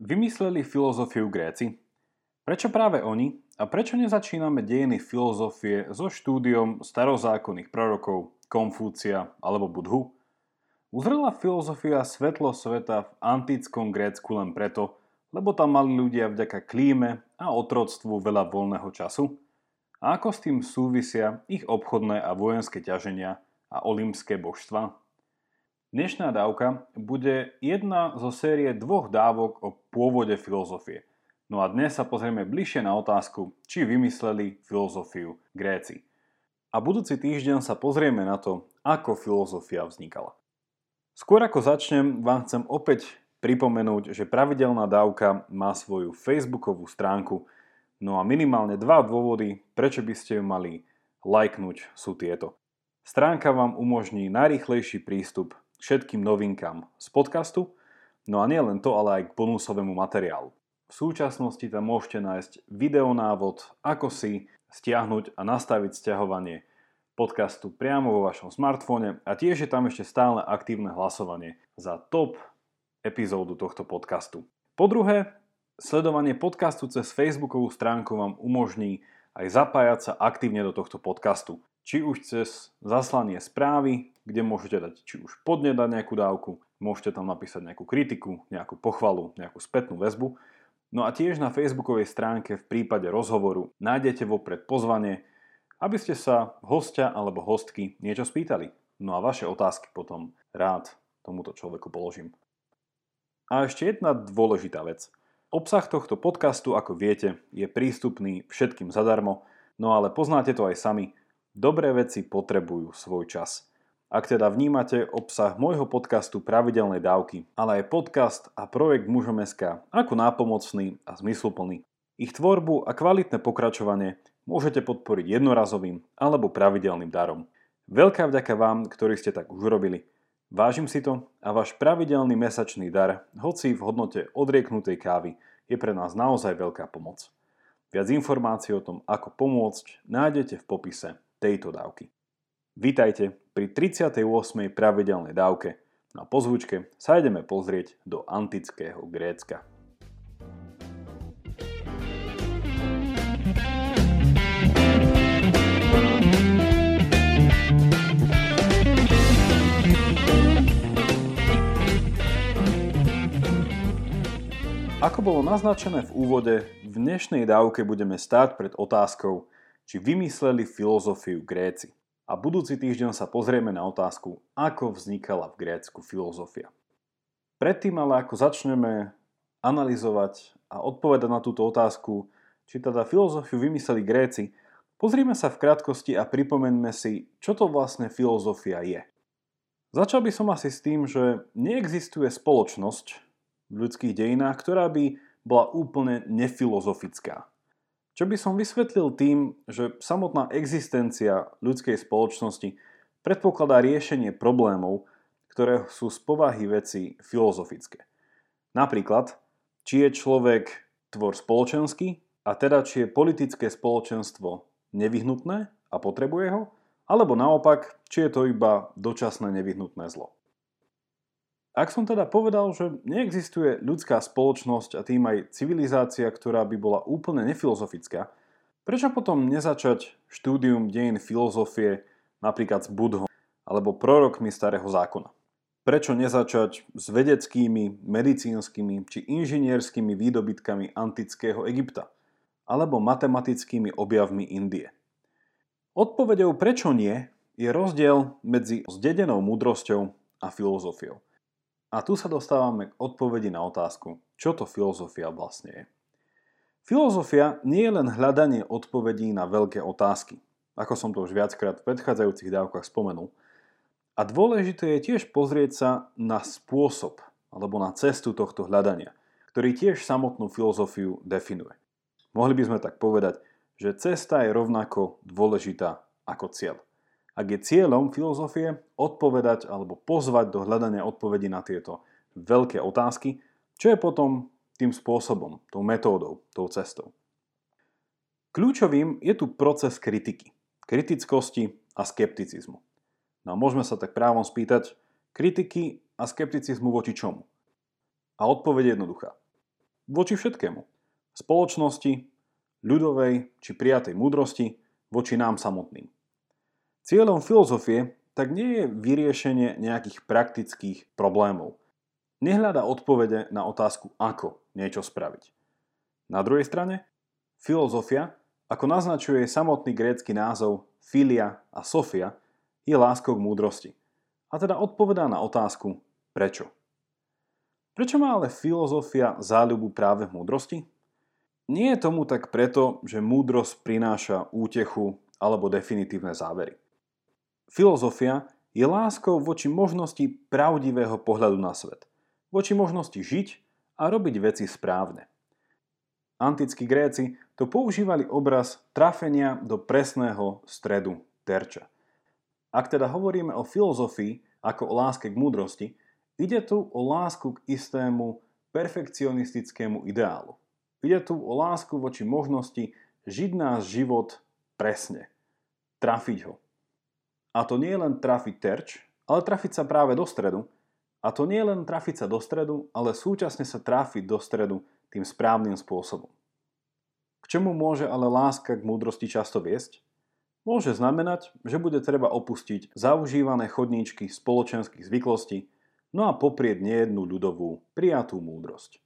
Vymysleli filozofiu Gréci? Prečo práve oni a prečo nezačíname dejiny filozofie so štúdiom starozákonných prorokov, Konfúcia alebo Budhu? Uzrela filozofia svetlo sveta v antickom Grécku len preto, lebo tam mali ľudia vďaka klíme a otroctvu veľa voľného času? A ako s tým súvisia ich obchodné a vojenské ťaženia a olympské božstva? Dnešná dávka bude jedna zo série dvoch dávok o pôvode filozofie. No a dnes sa pozrieme bližšie na otázku, či vymysleli filozofiu Gréci. A budúci týždeň sa pozrieme na to, ako filozofia vznikala. Skôr ako začnem, vám chcem opäť pripomenúť, že pravidelná dávka má svoju facebookovú stránku, no a minimálne dva dôvody, prečo by ste ju mali lajknúť, sú tieto. Stránka vám umožní najrýchlejší prístup všetkým novinkám z podcastu, no a nie len to, ale aj k bonusovému materiálu. V súčasnosti tam môžete nájsť videonávod, ako si stiahnuť a nastaviť stiahovanie podcastu priamo vo vašom smartfóne a tiež je tam ešte stále aktívne hlasovanie za top epizódu tohto podcastu. Po druhé, sledovanie podcastu cez facebookovú stránku vám umožní aj zapájať sa aktívne do tohto podcastu. Či už cez zaslanie správy, kde môžete dať či už podne dať nejakú dávku, môžete tam napísať nejakú kritiku, nejakú pochvalu, nejakú spätnú väzbu. No a tiež na facebookovej stránke v prípade rozhovoru nájdete vopred pozvanie, aby ste sa hostia alebo hostky niečo spýtali. No a vaše otázky potom rád tomuto človeku položím. A ešte jedna dôležitá vec. Obsah tohto podcastu, ako viete, je prístupný všetkým zadarmo, no ale poznáte to aj sami, Dobré veci potrebujú svoj čas. Ak teda vnímate obsah môjho podcastu Pravidelnej dávky, ale aj podcast a projekt Mužom.sk ako nápomocný a zmysluplný, ich tvorbu a kvalitné pokračovanie môžete podporiť jednorazovým alebo pravidelným darom. Veľká vďaka vám, ktorí ste tak už urobili. Vážim si to a váš pravidelný mesačný dar, hoci v hodnote odrieknutej kávy, je pre nás naozaj veľká pomoc. Viac informácií o tom, ako pomôcť, nájdete v popise tejto dávky. Vítajte pri 38. pravidelnej dávke. Na pozvučke sa ideme pozrieť do antického Grécka. Ako bolo naznačené v úvode, v dnešnej dávke budeme stáť pred otázkou, či vymysleli filozofiu Gréci. A budúci týždeň sa pozrieme na otázku, ako vznikala v Grécku filozofia. Predtým ale ako začneme analyzovať a odpovedať na túto otázku, či teda filozofiu vymysleli Gréci, pozrime sa v krátkosti a pripomeňme si, čo to vlastne filozofia je. Začal by som asi s tým, že neexistuje spoločnosť v ľudských dejinách, ktorá by bola úplne nefilozofická. Čo by som vysvetlil tým, že samotná existencia ľudskej spoločnosti predpokladá riešenie problémov, ktoré sú z povahy veci filozofické. Napríklad, či je človek tvor spoločenský, a teda či je politické spoločenstvo nevyhnutné a potrebuje ho, alebo naopak, či je to iba dočasné nevyhnutné zlo. Ak som teda povedal, že neexistuje ľudská spoločnosť a tým aj civilizácia, ktorá by bola úplne nefilozofická, prečo potom nezačať štúdium dejín filozofie napríklad s Budhom alebo prorokmi starého zákona? Prečo nezačať s vedeckými, medicínskymi či inžinierskými výdobytkami antického Egypta? Alebo matematickými objavmi Indie? Odpovedou prečo nie je rozdiel medzi zdedenou múdrosťou a filozofiou. A tu sa dostávame k odpovedi na otázku, čo to filozofia vlastne je. Filozofia nie je len hľadanie odpovedí na veľké otázky, ako som to už viackrát v predchádzajúcich dávkach spomenul. A dôležité je tiež pozrieť sa na spôsob alebo na cestu tohto hľadania, ktorý tiež samotnú filozofiu definuje. Mohli by sme tak povedať, že cesta je rovnako dôležitá ako cieľ ak je cieľom filozofie odpovedať alebo pozvať do hľadania odpovedí na tieto veľké otázky, čo je potom tým spôsobom, tou metódou, tou cestou. Kľúčovým je tu proces kritiky, kritickosti a skepticizmu. No a môžeme sa tak právom spýtať, kritiky a skepticizmu voči čomu? A odpoveď je jednoduchá. voči všetkému. Spoločnosti, ľudovej či prijatej múdrosti voči nám samotným. Cieľom filozofie tak nie je vyriešenie nejakých praktických problémov. Nehľada odpovede na otázku, ako niečo spraviť. Na druhej strane, filozofia, ako naznačuje samotný grécky názov filia a sofia, je láskou k múdrosti. A teda odpovedá na otázku, prečo. Prečo má ale filozofia záľubu práve v múdrosti? Nie je tomu tak preto, že múdrosť prináša útechu alebo definitívne závery. Filozofia je láskou voči možnosti pravdivého pohľadu na svet, voči možnosti žiť a robiť veci správne. Antickí Gréci to používali obraz trafenia do presného stredu terča. Ak teda hovoríme o filozofii ako o láske k múdrosti, ide tu o lásku k istému perfekcionistickému ideálu. Ide tu o lásku voči možnosti žiť náš život presne. Trafiť ho. A to nie len trafiť terč, ale trafiť sa práve do stredu. A to nie len trafiť sa do stredu, ale súčasne sa trafiť do stredu tým správnym spôsobom. K čemu môže ale láska k múdrosti často viesť? Môže znamenať, že bude treba opustiť zaužívané chodníčky spoločenských zvyklostí, no a poprieť nejednú ľudovú, prijatú múdrosť.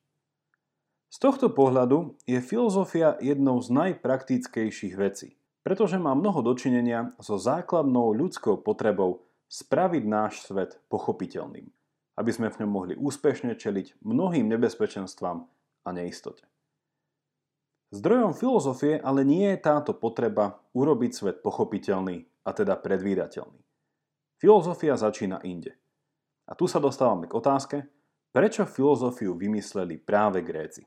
Z tohto pohľadu je filozofia jednou z najpraktickejších vecí, pretože má mnoho dočinenia so základnou ľudskou potrebou spraviť náš svet pochopiteľným, aby sme v ňom mohli úspešne čeliť mnohým nebezpečenstvám a neistote. Zdrojom filozofie ale nie je táto potreba urobiť svet pochopiteľný a teda predvídateľný. Filozofia začína inde. A tu sa dostávame k otázke, prečo filozofiu vymysleli práve Gréci.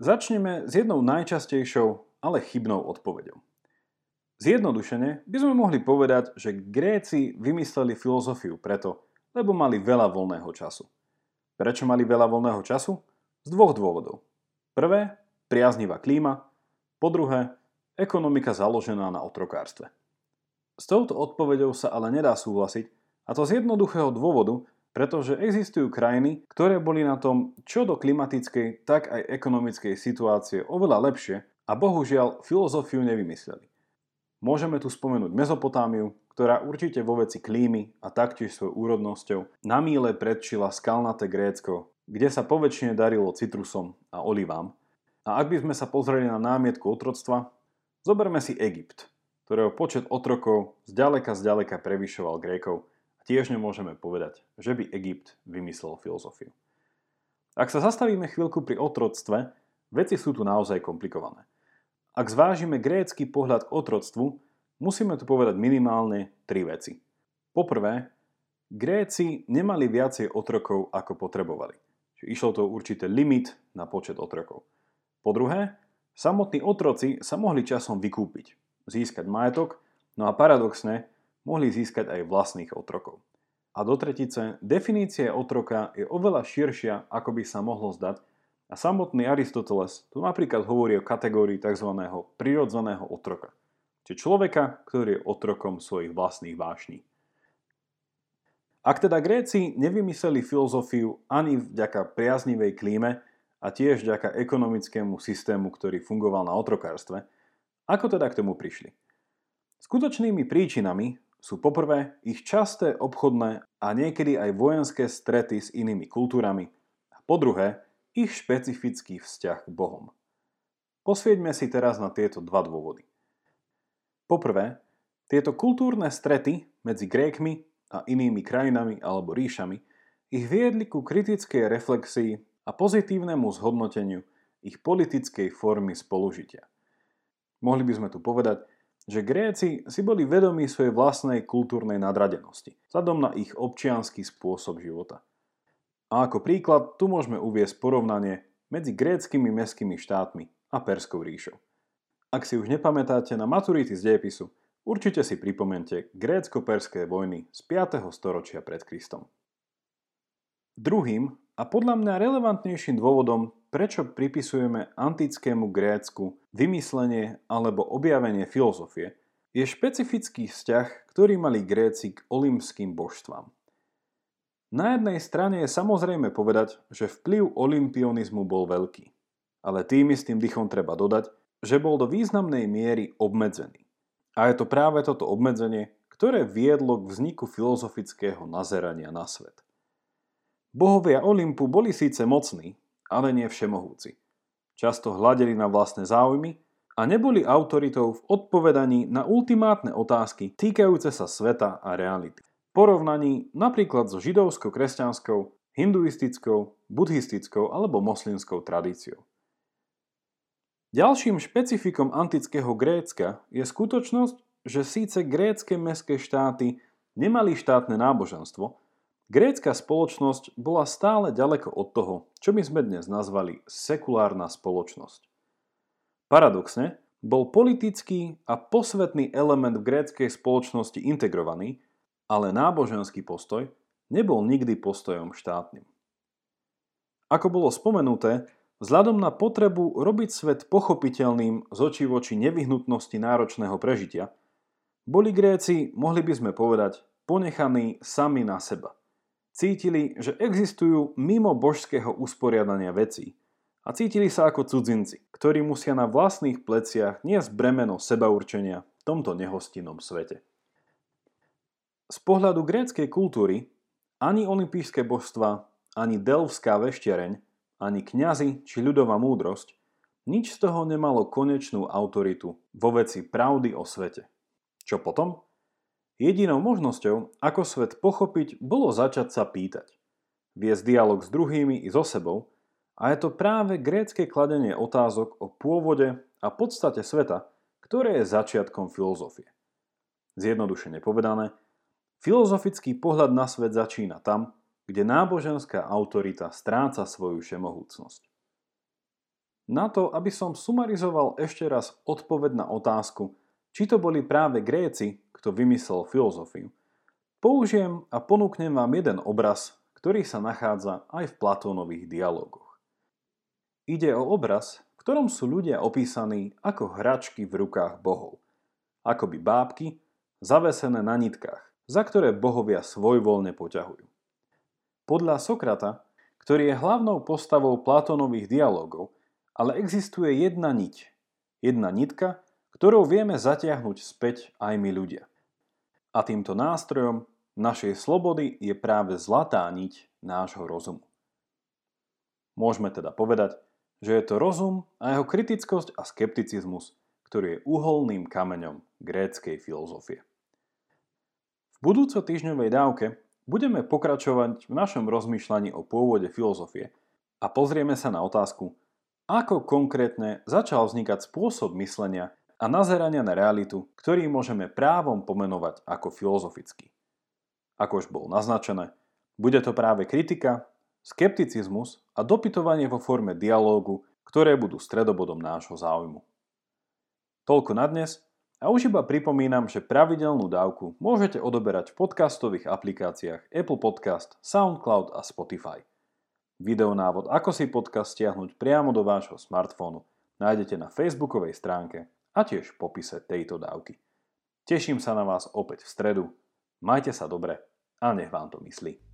Začneme s jednou najčastejšou, ale chybnou odpoveďou. Zjednodušene by sme mohli povedať, že Gréci vymysleli filozofiu preto, lebo mali veľa voľného času. Prečo mali veľa voľného času? Z dvoch dôvodov. Prvé, priaznivá klíma, po druhé, ekonomika založená na otrokárstve. S touto odpoveďou sa ale nedá súhlasiť, a to z jednoduchého dôvodu, pretože existujú krajiny, ktoré boli na tom čo do klimatickej, tak aj ekonomickej situácie oveľa lepšie a bohužiaľ filozofiu nevymysleli. Môžeme tu spomenúť Mezopotámiu, ktorá určite vo veci klímy a taktiež svojou úrodnosťou na míle predčila skalnaté Grécko, kde sa poväčšine darilo citrusom a olivám. A ak by sme sa pozreli na námietku otroctva, zoberme si Egypt, ktorého počet otrokov zďaleka zďaleka prevyšoval Grékov tiež nemôžeme povedať, že by Egypt vymyslel filozofiu. Ak sa zastavíme chvíľku pri otroctve, veci sú tu naozaj komplikované. Ak zvážime grécky pohľad k otroctvu, musíme tu povedať minimálne tri veci. Poprvé, Gréci nemali viacej otrokov, ako potrebovali. Čiže išlo to určité limit na počet otrokov. Po druhé, samotní otroci sa mohli časom vykúpiť, získať majetok, no a paradoxne, mohli získať aj vlastných otrokov. A do tretice, definícia otroka je oveľa širšia, ako by sa mohlo zdať, a samotný Aristoteles tu napríklad hovorí o kategórii tzv. prirodzeného otroka, či človeka, ktorý je otrokom svojich vlastných vášní. Ak teda Gréci nevymysleli filozofiu ani vďaka priaznivej klíme a tiež vďaka ekonomickému systému, ktorý fungoval na otrokárstve, ako teda k tomu prišli? Skutočnými príčinami sú poprvé ich časté obchodné a niekedy aj vojenské strety s inými kultúrami a po druhé ich špecifický vzťah k Bohom. Posvieďme si teraz na tieto dva dôvody. Poprvé, tieto kultúrne strety medzi Grékmi a inými krajinami alebo ríšami ich viedli ku kritickej reflexii a pozitívnemu zhodnoteniu ich politickej formy spolužitia. Mohli by sme tu povedať, že Gréci si boli vedomí svojej vlastnej kultúrnej nadradenosti, vzhľadom na ich občianský spôsob života. A ako príklad tu môžeme uviesť porovnanie medzi gréckými mestskými štátmi a Perskou ríšou. Ak si už nepamätáte na maturity z dejepisu, určite si pripomente grécko-perské vojny z 5. storočia pred Kristom. Druhým a podľa mňa relevantnejším dôvodom, prečo pripisujeme antickému Grécku vymyslenie alebo objavenie filozofie, je špecifický vzťah, ktorý mali Gréci k olimským božstvám. Na jednej strane je samozrejme povedať, že vplyv olimpionizmu bol veľký. Ale tým istým dychom treba dodať, že bol do významnej miery obmedzený. A je to práve toto obmedzenie, ktoré viedlo k vzniku filozofického nazerania na svet. Bohovia Olympu boli síce mocní, ale nie všemohúci. Často hľadeli na vlastné záujmy a neboli autoritou v odpovedaní na ultimátne otázky týkajúce sa sveta a reality porovnaní napríklad so židovsko-kresťanskou, hinduistickou, buddhistickou alebo moslimskou tradíciou. Ďalším špecifikom antického Grécka je skutočnosť, že síce grécké mestské štáty nemali štátne náboženstvo, grécka spoločnosť bola stále ďaleko od toho, čo by sme dnes nazvali sekulárna spoločnosť. Paradoxne, bol politický a posvetný element v gréckej spoločnosti integrovaný, ale náboženský postoj nebol nikdy postojom štátnym. Ako bolo spomenuté, vzhľadom na potrebu robiť svet pochopiteľným z očí voči nevyhnutnosti náročného prežitia, boli Gréci, mohli by sme povedať, ponechaní sami na seba. Cítili, že existujú mimo božského usporiadania vecí a cítili sa ako cudzinci, ktorí musia na vlastných pleciach niesť bremeno sebaurčenia v tomto nehostinnom svete. Z pohľadu gréckej kultúry ani olympijské božstva, ani delvská veštiareň, ani kňazi či ľudová múdrosť nič z toho nemalo konečnú autoritu vo veci pravdy o svete. Čo potom? Jedinou možnosťou, ako svet pochopiť, bolo začať sa pýtať. Viesť dialog s druhými i so sebou a je to práve grécke kladenie otázok o pôvode a podstate sveta, ktoré je začiatkom filozofie. Zjednodušene povedané, Filozofický pohľad na svet začína tam, kde náboženská autorita stráca svoju všemohúcnosť. Na to, aby som sumarizoval ešte raz odpoveď na otázku, či to boli práve Gréci, kto vymyslel filozofiu, použijem a ponúknem vám jeden obraz, ktorý sa nachádza aj v Platónových dialogoch. Ide o obraz, v ktorom sú ľudia opísaní ako hračky v rukách bohov, akoby bábky zavesené na nitkách za ktoré bohovia svojvoľne poťahujú. Podľa Sokrata, ktorý je hlavnou postavou Platónových dialogov, ale existuje jedna niť, jedna nitka, ktorou vieme zatiahnuť späť aj my ľudia. A týmto nástrojom našej slobody je práve zlatá niť nášho rozumu. Môžeme teda povedať, že je to rozum a jeho kritickosť a skepticizmus, ktorý je uholným kameňom gréckej filozofie budúco týždňovej dávke budeme pokračovať v našom rozmýšľaní o pôvode filozofie a pozrieme sa na otázku, ako konkrétne začal vznikať spôsob myslenia a nazerania na realitu, ktorý môžeme právom pomenovať ako filozofický. Ako už bolo naznačené, bude to práve kritika, skepticizmus a dopytovanie vo forme dialógu, ktoré budú stredobodom nášho záujmu. Toľko na dnes a už iba pripomínam, že pravidelnú dávku môžete odoberať v podcastových aplikáciách Apple Podcast, SoundCloud a Spotify. Videonávod, ako si podcast stiahnuť priamo do vášho smartfónu, nájdete na facebookovej stránke a tiež v popise tejto dávky. Teším sa na vás opäť v stredu. Majte sa dobre a nech vám to myslí.